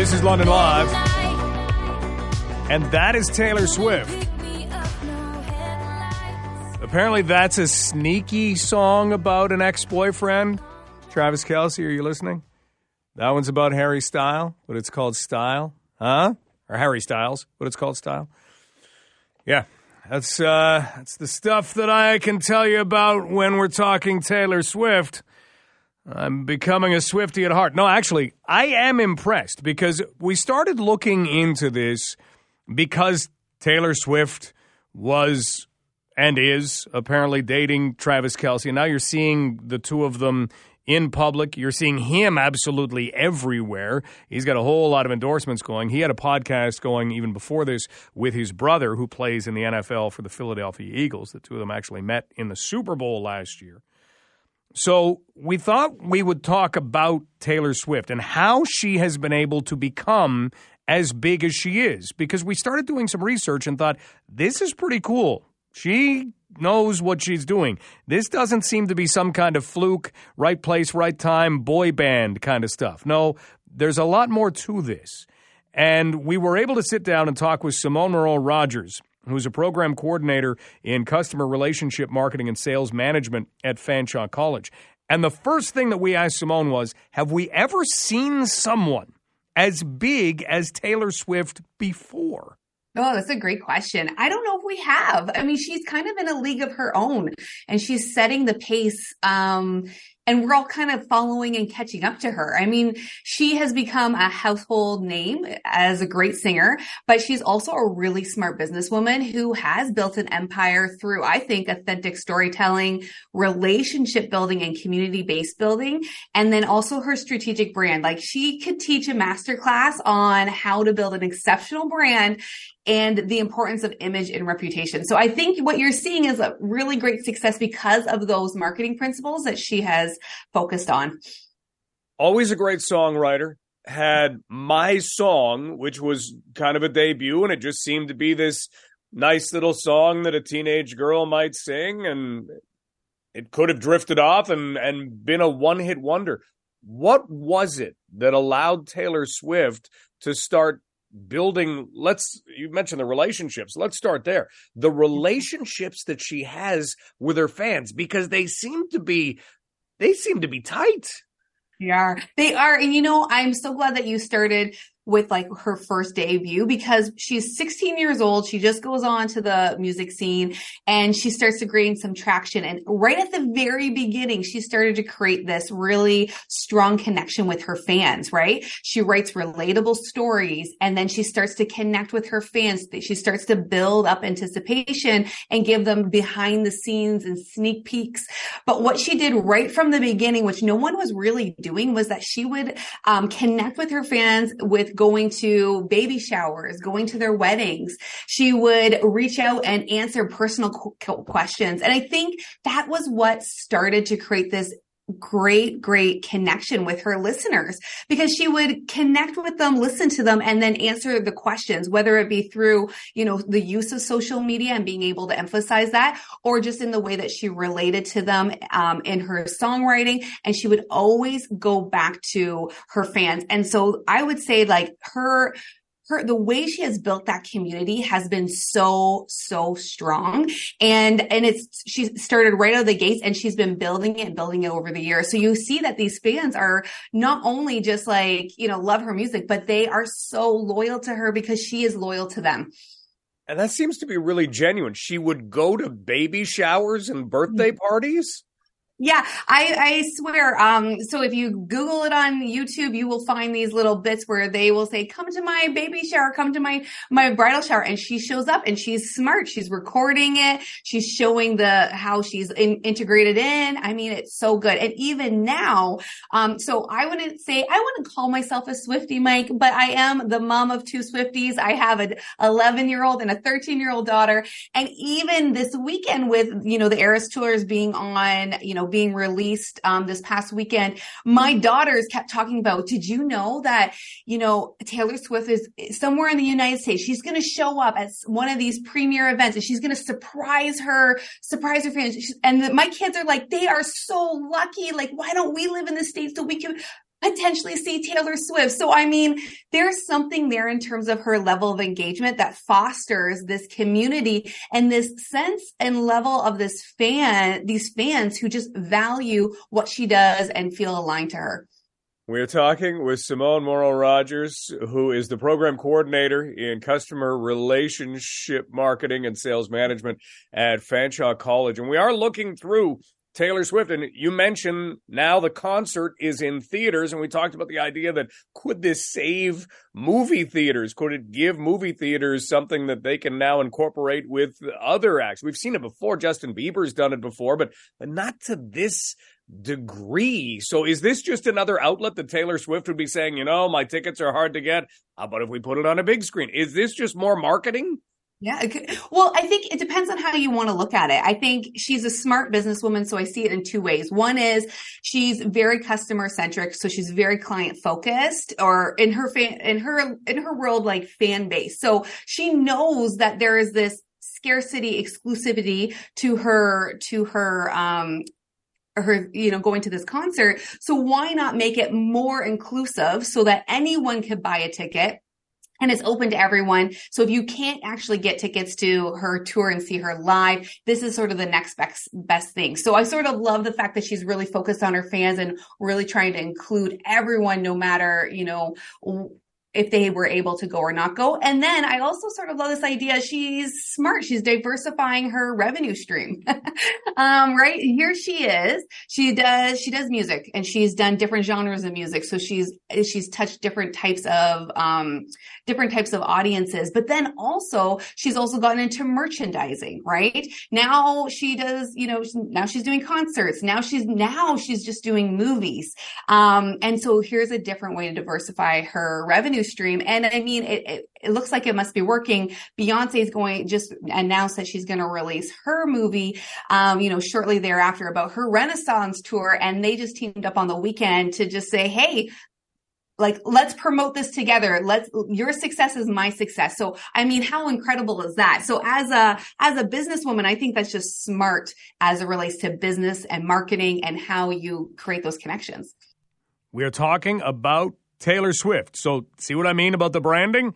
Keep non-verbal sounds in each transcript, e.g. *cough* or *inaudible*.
This is London Live, and that is Taylor Swift. Apparently, that's a sneaky song about an ex boyfriend. Travis Kelce, are you listening? That one's about Harry Style, but it's called Style. Huh? Or Harry Styles, but it's called Style. Yeah, that's uh, that's the stuff that I can tell you about when we're talking Taylor Swift. I'm becoming a Swifty at heart. No, actually, I am impressed because we started looking into this because Taylor Swift was and is apparently dating Travis Kelce. And now you're seeing the two of them in public. You're seeing him absolutely everywhere. He's got a whole lot of endorsements going. He had a podcast going even before this with his brother, who plays in the NFL for the Philadelphia Eagles. The two of them actually met in the Super Bowl last year. So we thought we would talk about Taylor Swift and how she has been able to become as big as she is because we started doing some research and thought this is pretty cool. She knows what she's doing. This doesn't seem to be some kind of fluke, right place, right time, boy band kind of stuff. No, there's a lot more to this. And we were able to sit down and talk with Simone Moreau Rodgers who's a program coordinator in customer relationship marketing and sales management at Fanshawe College. And the first thing that we asked Simone was Have we ever seen someone as big as Taylor Swift before? Oh, that's a great question. I don't know if we have. I mean, she's kind of in a league of her own and she's setting the pace um, and we're all kind of following and catching up to her. I mean, she has become a household name as a great singer, but she's also a really smart businesswoman who has built an empire through, I think, authentic storytelling, relationship building, and community based building. And then also her strategic brand. Like she could teach a masterclass on how to build an exceptional brand and the importance of image and reputation. So I think what you're seeing is a really great success because of those marketing principles that she has focused on. Always a great songwriter. Had my song, which was kind of a debut, and it just seemed to be this nice little song that a teenage girl might sing, and it could have drifted off and, and been a one hit wonder. What was it that allowed Taylor Swift to start building let's you mentioned the relationships. Let's start there. The mm-hmm. relationships that she has with her fans because they seem to be they seem to be tight. They are. They are. And you know i'm so glad that you started with like her first debut because she's 16 years old. She just goes on to the music scene and she starts to gain some traction. And right at the very beginning, she started to create this really strong connection with her fans, right? She writes relatable stories and then she starts to connect with her fans. She starts to build up anticipation and give them behind the scenes and sneak peeks. But what she did right from the beginning, which no one was really doing was that she would um, connect with her fans with going to baby showers, going to their weddings. She would reach out and answer personal questions. And I think that was what started to create this great, great connection with her listeners because she would connect with them, listen to them, and then answer the questions, whether it be through, you know, the use of social media and being able to emphasize that, or just in the way that she related to them um, in her songwriting. And she would always go back to her fans. And so I would say like her her the way she has built that community has been so so strong. And and it's she started right out of the gates and she's been building it and building it over the years. So you see that these fans are not only just like you know love her music but they are so loyal to her because she is loyal to them. And that seems to be really genuine. She would go to baby showers and birthday mm-hmm. parties yeah, I, I swear. Um, so if you Google it on YouTube, you will find these little bits where they will say, come to my baby shower, come to my, my bridal shower. And she shows up and she's smart. She's recording it. She's showing the, how she's in, integrated in. I mean, it's so good. And even now, um, so I wouldn't say, I wouldn't call myself a Swifty, Mike, but I am the mom of two Swifties. I have an 11 year old and a 13 year old daughter. And even this weekend with, you know, the Eras tours being on, you know, being released um, this past weekend, my daughters kept talking about, did you know that, you know, Taylor Swift is somewhere in the United States. She's going to show up at one of these premiere events and she's going to surprise her, surprise her fans. And the, my kids are like, they are so lucky. Like, why don't we live in the States so we can potentially see Taylor Swift. So, I mean, there's something there in terms of her level of engagement that fosters this community and this sense and level of this fan, these fans who just value what she does and feel aligned to her. We're talking with Simone Moreau Rodgers, who is the program coordinator in customer relationship marketing and sales management at Fanshawe College. And we are looking through Taylor Swift. And you mentioned now the concert is in theaters. And we talked about the idea that could this save movie theaters? Could it give movie theaters something that they can now incorporate with other acts? We've seen it before. Justin Bieber's done it before, but, but not to this degree. So is this just another outlet that Taylor Swift would be saying, you know, my tickets are hard to get. Uh, How about if we put it on a big screen? Is this just more marketing? Yeah. Well, I think it depends on how you want to look at it. I think she's a smart businesswoman. So I see it in two ways. One is she's very customer centric. So she's very client focused or in her fan, in her, in her world, like fan base. So she knows that there is this scarcity exclusivity to her to her um her, you know, going to this concert. So why not make it more inclusive so that anyone could buy a ticket? And it's open to everyone. So if you can't actually get tickets to her tour and see her live, this is sort of the next best, best thing. So I sort of love the fact that she's really focused on her fans and really trying to include everyone, no matter, you know, if they were able to go or not go. And then I also sort of love this idea. She's smart. She's diversifying her revenue stream. *laughs* um, right here she is. She does, she does music and she's done different genres of music. So she's, she's touched different types of, um, different types of audiences. But then also she's also gotten into merchandising, right? Now she does, you know, now she's doing concerts. Now she's, now she's just doing movies. Um, and so here's a different way to diversify her revenue revenue stream. And I mean, it, it, it looks like it must be working. Beyonce is going just announced that she's going to release her movie, um, you know, shortly thereafter about her Renaissance tour. And they just teamed up on the weekend to just say, Hey, like let's promote this together let's your success is my success so i mean how incredible is that so as a as a businesswoman i think that's just smart as it relates to business and marketing and how you create those connections we are talking about Taylor Swift. So, see what I mean about the branding?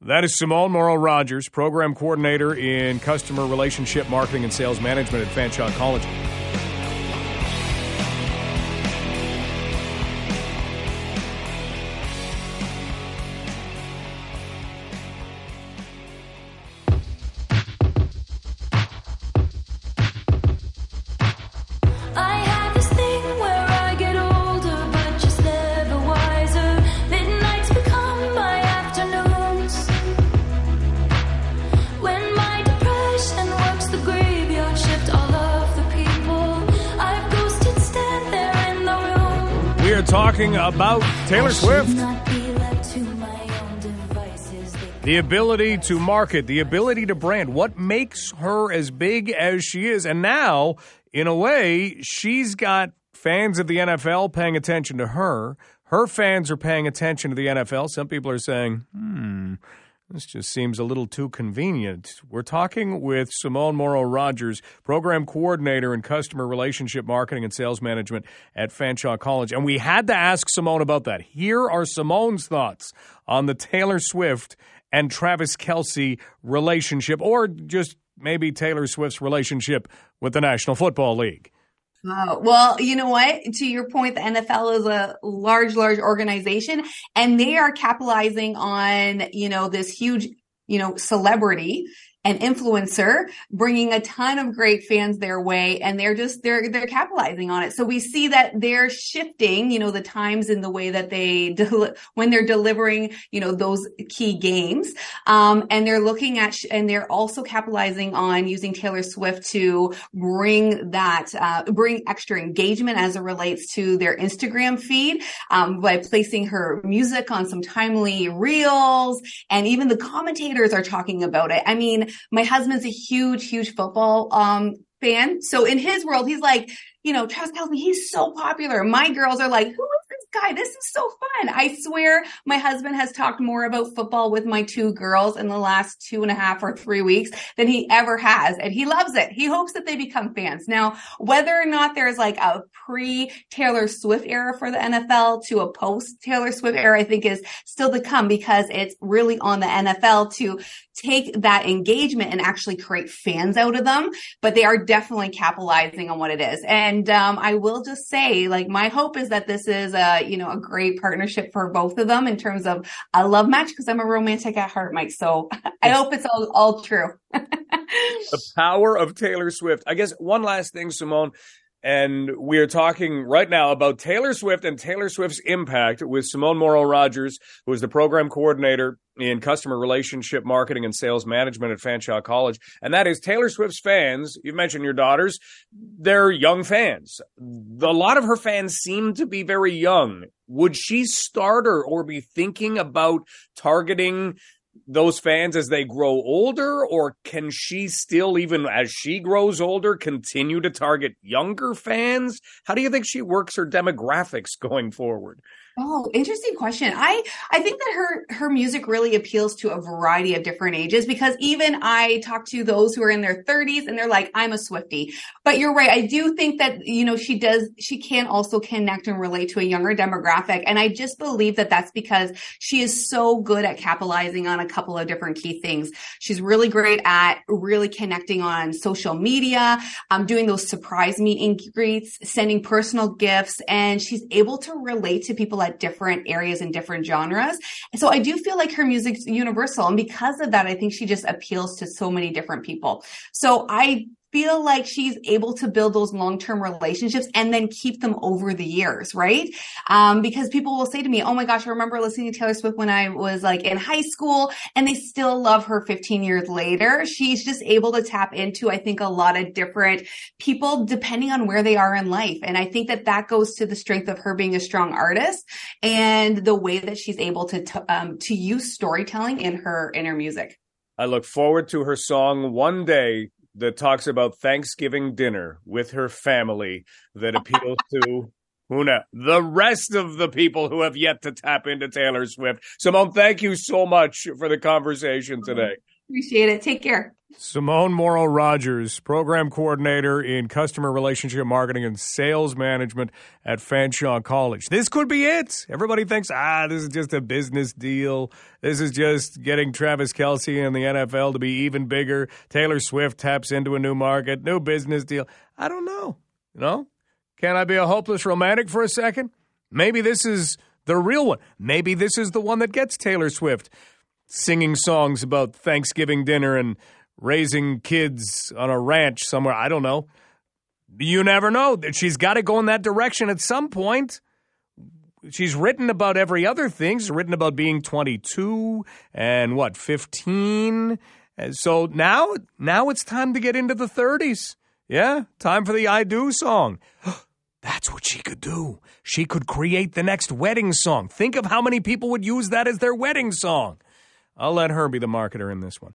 That is Simone Moreau Rodgers, Program Coordinator in Customer Relationship Marketing and Sales Management at Fanshawe College. Talking about Taylor Swift. The ability to market, the ability to brand, what makes her as big as she is. And now, in a way, she's got fans of the NFL paying attention to her. Her fans are paying attention to the NFL. Some people are saying, hmm, this just seems a little too convenient. We're talking with Simone Moreau Rodgers, program coordinator in customer relationship marketing and sales management at Fanshawe College. And we had to ask Simone about that. Here are Simone's thoughts on the Taylor Swift and Travis Kelce relationship, or just maybe Taylor Swift's relationship with the National Football League. Oh, well, you know what? To your point, the NFL is a large, large organization and they are capitalizing on, you know, this huge, you know, celebrity an influencer bringing a ton of great fans their way and they're just they're they're capitalizing on it. So we see that they're shifting you know the times in the way that they del- when they're delivering you know those key games. Um, and they're looking at sh- and they're also capitalizing on using taylor swift to bring that uh, bring extra engagement as it relates to their instagram feed um, by placing her music on some timely reels and even the commentators are talking about it. I mean my husband's a huge, huge football um, fan. So in his world, he's like, you know, Travis Kelce, he's so popular. My girls are like, who is this guy. This is so fun. I swear my husband has talked more about football with my two girls in the last two and a half or three weeks than he ever has. And he loves it. He hopes that they become fans. Now, whether or not there's like a pre Taylor Swift era for the NFL to a post Taylor Swift era, I think is still to come because it's really on the NFL to take that engagement and actually create fans out of them. But they are definitely capitalizing on what it is. And um, I will just say, like, my hope is that this is a you know a great partnership for both of them in terms of a love match because I'm a romantic at heart, Mike. So *laughs* I hope it's all all true. the power of Taylor Swift. I guess one last thing, Simone. And we are talking right now about Taylor Swift and Taylor Swift's impact with Simone Moreau Rodgers, who is the program coordinator in customer relationship marketing and sales management at Fanshawe College. And that is Taylor Swift's fans. You've mentioned your daughters. They're young fans. A lot of her fans seem to be very young. Would she start or, or be thinking about targeting those fans as they grow older, or can she still, even as she grows older, continue to target younger fans? How do you think she works her demographics going forward? Oh, interesting question. I I think that her her music really appeals to a variety of different ages because even I talk to those who are in their 30s and they're like I'm a Swiftie. But you're right. I do think that you know she does she can also connect and relate to a younger demographic and I just believe that that's because she is so good at capitalizing on a couple of different key things. She's really great at really connecting on social media, um doing those surprise meet and greets, sending personal gifts and she's able to relate to people different areas and different genres. And so I do feel like her music's universal. And because of that, I think she just appeals to so many different people. So I feel like she's able to build those long-term relationships and then keep them over the years, right? Um, because people will say to me, "Oh my gosh, I remember listening to Taylor Swift when I was like in high school," and they still love her 15 years later. She's just able to tap into, I think, a lot of different people depending on where they are in life, and I think that that goes to the strength of her being a strong artist and the way that she's able to t- um, to use storytelling in her in her music. I look forward to her song one day that talks about Thanksgiving dinner with her family that appeals to Huna, the rest of the people who have yet to tap into Taylor Swift. Simone, thank you so much for the conversation mm-hmm. today. Appreciate it. Take care. Simone Moreau Rodgers, program coordinator in customer relationship marketing and sales management at Fanshawe College. This could be it. Everybody thinks, ah, this is just a business deal. This is just getting Travis Kelce and the NFL to be even bigger. Taylor Swift taps into a new market, new business deal. I don't know. You know? Can I be a hopeless romantic for a second? Maybe this is the real one. Maybe this is the one that gets Taylor Swift singing songs about Thanksgiving dinner and raising kids on a ranch somewhere. I don't know. You never know. She's got to go in that direction at some point. She's written about every other thing. She's written about being 22 and what, 15. And so now, now it's time to get into the 30s. Yeah, time for the I Do song. *gasps* That's what she could do. She could create the next wedding song. Think of how many people would use that as their wedding song. I'll let her be the marketer in this one.